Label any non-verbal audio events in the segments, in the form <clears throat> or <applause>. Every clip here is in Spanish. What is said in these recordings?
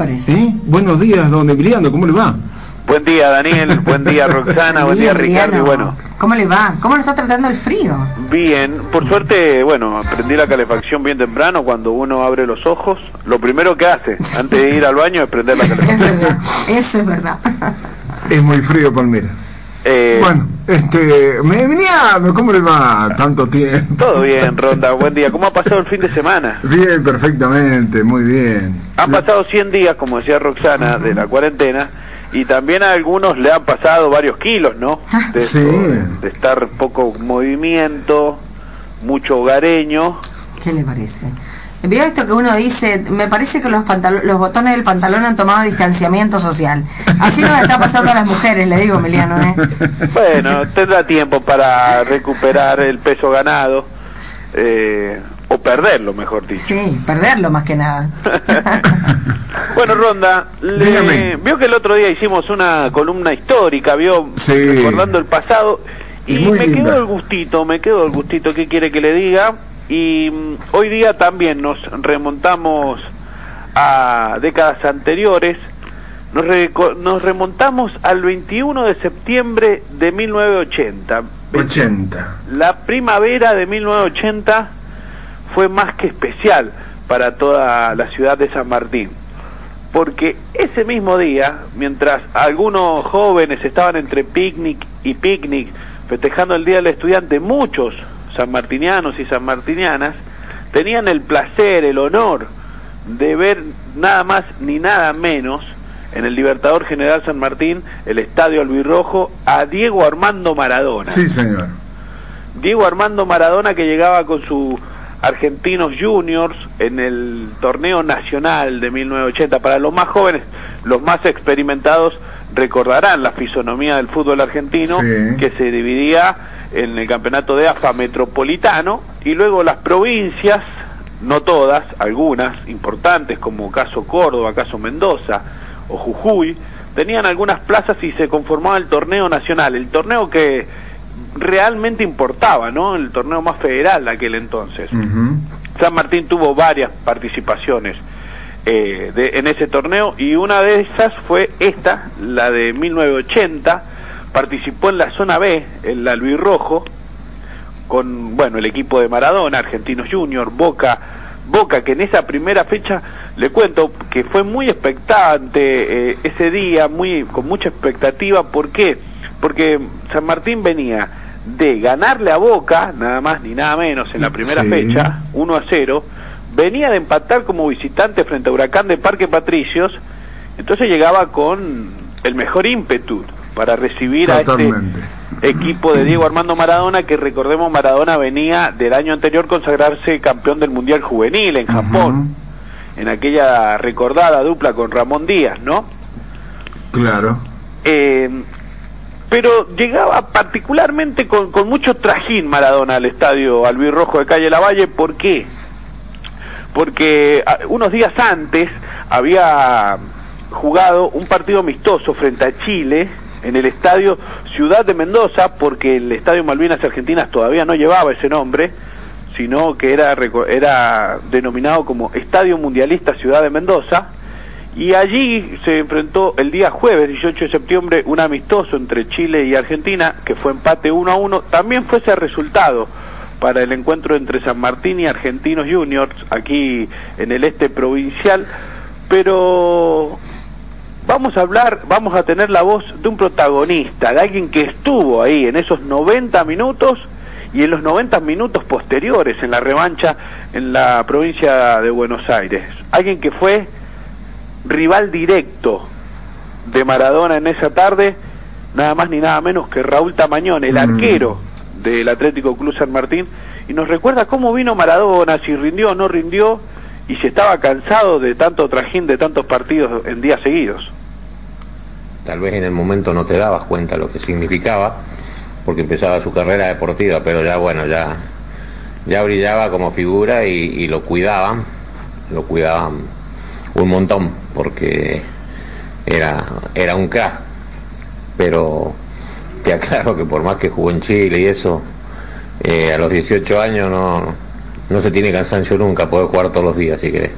¿Eh? Buenos días, don Emiliano, ¿cómo le va? Buen día, Daniel. Buen día, <laughs> Roxana. buen día, Ricardo. Y bueno. ¿Cómo le va? ¿Cómo lo está tratando el frío? Bien. Por suerte, bueno, aprendí la calefacción bien temprano. Cuando uno abre los ojos, lo primero que hace <laughs> antes de ir al baño es prender la calefacción. Es verdad. Eso es verdad. Es muy frío, Palmira. Eh, Bueno, este, ¿cómo le va? Tanto tiempo. Todo <laughs> bien, Ronda. Buen día. ¿Cómo ha pasado el fin de semana? Bien, perfectamente, muy bien. Han pasado 100 días, como decía Roxana, de la cuarentena. Y también a algunos le han pasado varios kilos, ¿no? De, Sí. esto, de estar poco movimiento, mucho hogareño. ¿Qué le parece? Veo esto que uno dice, me parece que los, los botones del pantalón han tomado distanciamiento social. Así nos está pasando a las mujeres, le digo, Emiliano, ¿eh? Bueno, tendrá tiempo para recuperar el peso ganado. eh, o perderlo, mejor dicho. Sí, perderlo más que nada. <laughs> Bueno, Ronda, le- vio que el otro día hicimos una columna histórica, vio Sí. recordando el pasado y, me linda. quedó el gustito, me quedó el gustito, ¿qué quiere que le diga? Y mm, hoy día también nos remontamos a décadas anteriores, nos, nos remontamos al 21 de septiembre de 1980. 80. La primavera de 1980 fue más que especial para toda la ciudad de San Martín, porque ese mismo día, mientras algunos jóvenes estaban entre picnic y picnic festejando el Día del Estudiante, muchos sanmartinianos y sanmartinianas tenían el placer, el honor de ver nada más ni nada menos en el Libertador General San Martín, el Estadio Albirrojo, a Diego Armando Maradona. Sí, señor. Diego Armando Maradona que llegaba con sus Argentinos Juniors en el torneo nacional de 1980. Para los más jóvenes, los más experimentados recordarán la fisonomía del fútbol argentino Sí. que se dividía en el campeonato de AFA metropolitano y luego las provincias, no todas, algunas importantes como caso Córdoba, caso Mendoza o Jujuy, tenían algunas plazas y se conformaba el torneo nacional, el torneo que realmente importaba, ¿no? El torneo más federal de aquel entonces. San Martín tuvo varias participaciones eh, de- en ese torneo y una de esas fue esta, la de 1980. Participó en la zona B, el albirrojo, con bueno el equipo de Maradona, Argentinos Junior, Boca, Boca que en esa primera fecha le cuento que fue muy expectante eh, ese día, muy con mucha expectativa, ¿por qué? Porque San Martín venía de ganarle a Boca, nada más ni nada menos en la primera Sí. fecha, 1 a 0, venía de empatar como visitante frente a Huracán de Parque Patricios, entonces llegaba con el mejor ímpetu para recibir a este equipo de Diego Armando Maradona, que recordemos Maradona venía del año anterior consagrarse campeón del Mundial Juvenil en Japón, en aquella recordada dupla con Ramón Díaz, ¿no? Claro. Eh, pero llegaba particularmente con, con mucho trajín Maradona al estadio Albirrojo de Calle Lavalle, ¿por qué? Porque ah, unos días antes había jugado un partido amistoso frente a Chile en el estadio Ciudad de Mendoza, porque el estadio Malvinas Argentinas todavía no llevaba ese nombre, sino que era, era denominado como Estadio Mundialista Ciudad de Mendoza, y allí se enfrentó el día jueves 18 de septiembre un amistoso entre Chile y Argentina, que fue empate 1 a 1. También fue ese resultado para el encuentro entre San Martín y Argentinos Juniors, aquí en el este provincial. Pero vamos a hablar, vamos a tener la voz de un protagonista, de alguien que estuvo ahí en esos 90 minutos y en los 90 minutos posteriores en la revancha en la provincia de Buenos Aires. Alguien que fue rival directo de Maradona en esa tarde, nada más ni nada menos que Raúl Tamañón, el Mm. arquero del Atlético Club San Martín, y nos recuerda cómo vino Maradona, si rindió o no rindió, y si estaba cansado de tanto trajín, de tantos partidos en días seguidos. Tal vez en el momento no te dabas cuenta lo que significaba, porque empezaba su carrera deportiva, pero ya bueno, ya, ya brillaba como figura y, lo cuidaban, lo cuidaban un montón, porque era, era un crack. Pero te aclaro que por más que jugó en Chile y eso, eh, a los 18 años no, no se tiene cansancio nunca, puede jugar todos los días si querés.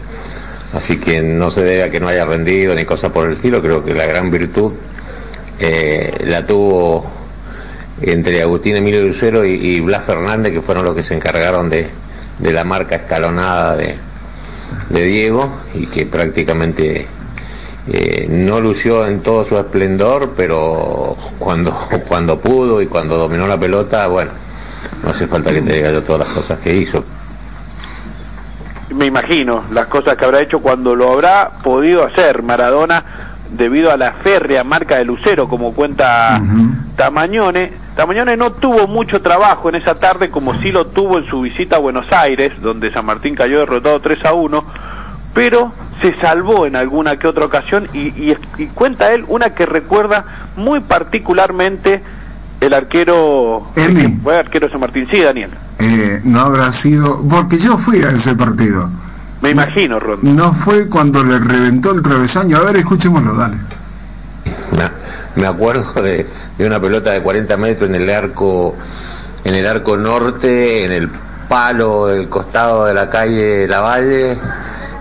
Así que no se debe a que no haya rendido ni cosa por el estilo, creo que la gran virtud eh, la tuvo entre Agustín Emilio Lucero y, Blas Fernández, que fueron los que se encargaron de, la marca escalonada de, Diego y que prácticamente eh, no lució en todo su esplendor, pero cuando, <laughs> cuando pudo y cuando dominó la pelota, bueno, no hace falta que te diga yo todas las cosas que hizo. Me imagino las cosas que habrá hecho cuando lo habrá podido hacer Maradona debido a la férrea marca de Lucero, como cuenta Tamañone. Tamañone no tuvo mucho trabajo en esa tarde como sí lo tuvo en su visita a Buenos Aires, donde San Martín cayó derrotado 3 a 1, pero se salvó en alguna que otra ocasión y, cuenta él una que recuerda muy particularmente el arquero fue arquero San Martín. Sí Daniel. Eh, no habrá sido porque yo fui a ese partido. Me imagino Ron no fue cuando le reventó el travesaño. A ver escuchémoslo dale. Me acuerdo de, una pelota de 40 metros en el arco en el arco norte en el palo del costado de la calle La Valle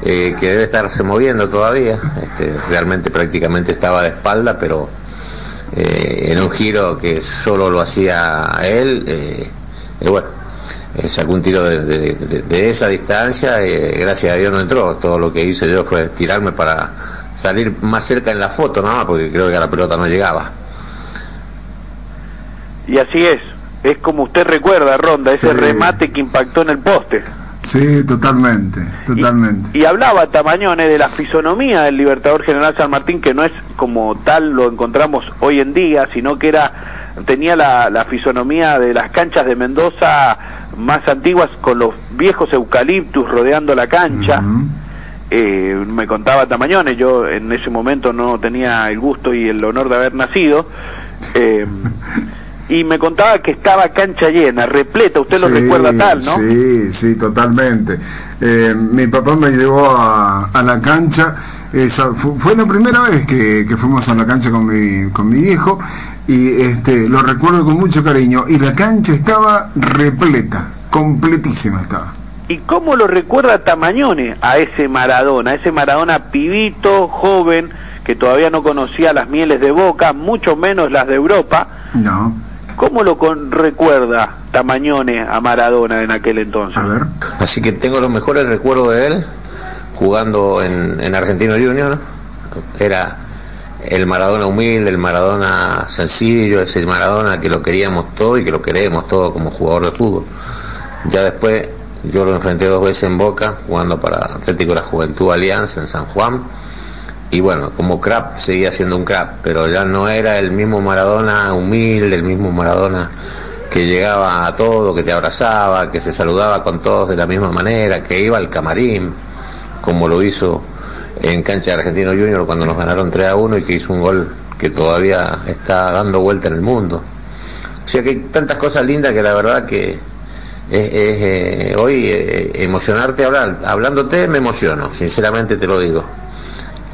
eh, que debe estarse moviendo todavía. Este, realmente prácticamente estaba de espalda pero eh, en un giro que solo lo hacía él eh, y bueno sacó un tiro de, esa distancia gracias a Dios no entró todo lo que hice yo fue tirarme para salir más cerca en la foto nada porque creo que a la pelota no llegaba. Y así es, es como usted recuerda, Ronda, ese remate que impactó en el poste. Sí, totalmente, totalmente. Y, hablaba Tamañone de la fisonomía del Libertador General San Martín, que no es como tal lo encontramos hoy en día, sino que era tenía la, fisonomía de las canchas de Mendoza más antiguas con los viejos eucaliptus rodeando la cancha. Eh, me contaba Tamañones, yo en ese momento no tenía el gusto y el honor de haber nacido, eh, <laughs> y me contaba que estaba cancha llena, repleta, usted lo recuerda tal, ¿no? Sí, sí, totalmente. Eh, mi papá me llevó a, la cancha, esa, fue, la primera vez que, que, fuimos a la cancha con mi, con mi viejo, y este, lo recuerdo con mucho cariño, y la cancha estaba repleta, completísima estaba. ¿Y cómo lo recuerda Tamañone a ese Maradona, a ese Maradona pibito, joven, que todavía no conocía las mieles de Boca, mucho menos las de Europa? No. ¿Cómo lo recuerda Tamañone a Maradona en aquel entonces? A ver. Así que tengo los mejores recuerdos de él jugando en, en Argentino Junior. Era el Maradona humilde, el Maradona sencillo, ese Maradona que lo queríamos todo y que lo queremos todo como jugador de fútbol. Ya después yo lo enfrenté dos veces en Boca, jugando para Atlético de la Juventud Alianza en San Juan. Y bueno, como crap seguía siendo un crap, pero ya no era el mismo Maradona humilde, el mismo Maradona que llegaba a todo, que te abrazaba, que se saludaba con todos de la misma manera, que iba al camarín, como lo hizo en cancha de Argentino Junior cuando nos ganaron 3 a 1 y que hizo un gol que todavía está dando vuelta en el mundo. O sea que hay tantas cosas lindas que la verdad que es, eh, hoy eh, emocionarte hablar, hablándote me emociono, sinceramente te lo digo.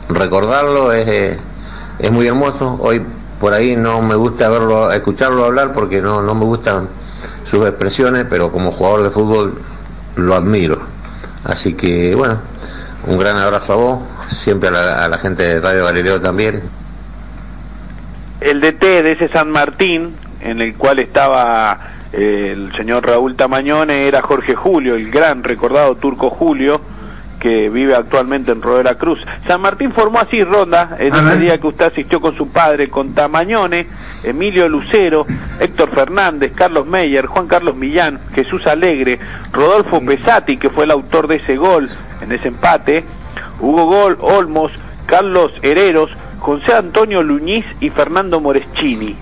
Recordarlo es, eh, es muy hermoso. Hoy por ahí no me gusta verlo, escucharlo hablar porque no, no me gustan sus expresiones, pero como jugador de fútbol lo admiro. Así que bueno, un gran abrazo a vos, siempre a la, gente de Radio Galileo también. El DT de ese San Martín, en el cual estaba el señor Raúl Tamañone era Jorge Julio, el gran recordado turco Julio, que vive actualmente en Rodela Cruz. San Martín formó así ronda en ese día que usted asistió con su padre, con Tamañone, Emilio Lucero, Héctor Fernández, Carlos Meyer, Juan Carlos Millán, Jesús Alegre, Rodolfo Pesati, que fue el autor de ese gol en ese empate, Hugo Gol, Olmos, Carlos Hereros, José Antonio Luñiz y Fernando Moreschini.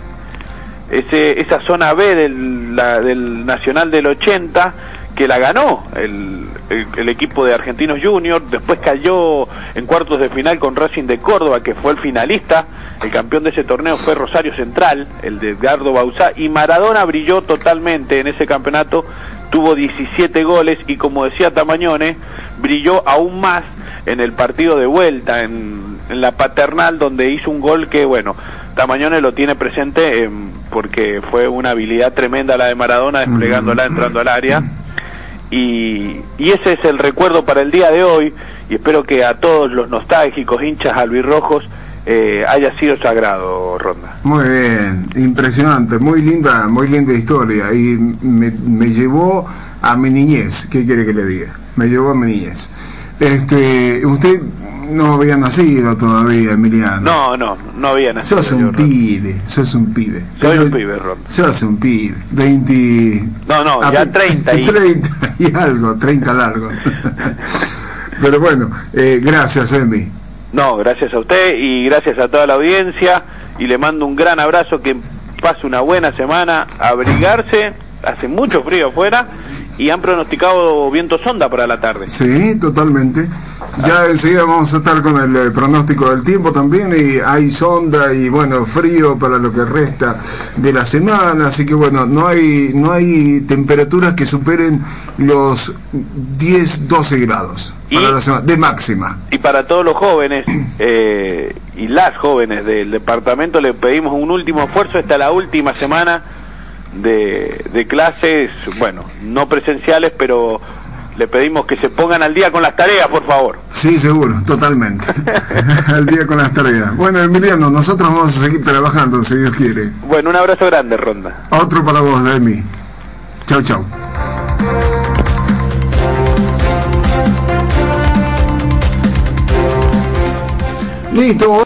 Ese, esa zona B del, del Nacional del 80 que la ganó el, el, equipo de Argentinos Juniors, después cayó en cuartos de final con Racing de Córdoba, que fue el finalista, el campeón de ese torneo fue Rosario Central, el de Edgardo Bauzá, y Maradona brilló totalmente en ese campeonato, tuvo 17 goles y como decía Tamañone, brilló aún más en el partido de vuelta, en, en la paternal, donde hizo un gol que, bueno, Tamañone lo tiene presente porque fue una habilidad tremenda la de Maradona desplegándola entrando al área y, y ese es el recuerdo para el día de hoy y espero que a todos los nostálgicos hinchas albirrojos eh, haya sido sagrado, Ronda. Muy bien, impresionante, muy linda, muy linda historia y me, me llevó a mi niñez, ¿qué quiere que le diga? Me llevó a mi niñez. Este, usted no había nacido todavía, Emiliano. No, no, no había nacido. Sos un pibe, sos un pibe. Soy un pibe, Ronda. Sos un pibe, 20... No, no, ya Ah, 30 y- 30 y algo, 30 largo. <laughs> Pero bueno, eh, gracias, Emi. No, gracias a usted y gracias a toda la audiencia y le mando un gran abrazo, que pase una buena semana, abrigarse, hace mucho frío afuera y han pronosticado viento sonda para la tarde. Sí, totalmente. Ya enseguida vamos a estar con el eh, pronóstico del tiempo también y hay sonda y bueno, frío para lo que resta de la semana, así que bueno, no hay no hay temperaturas que superen los 10, 12 grados para la semana de máxima. Y para todos los jóvenes <clears throat> eh, y las jóvenes del departamento le pedimos un último esfuerzo hasta la última semana de, de clases, bueno, no presenciales, pero le pedimos que se pongan al día con las tareas, por favor. Sí, seguro, totalmente. <laughs> <laughs> Al día con las tareas. Bueno, Emiliano, nosotros vamos a seguir trabajando, si Dios quiere. Bueno, un abrazo grande, Ronda. Otro para vos, Demi. Chau, chau. Listo.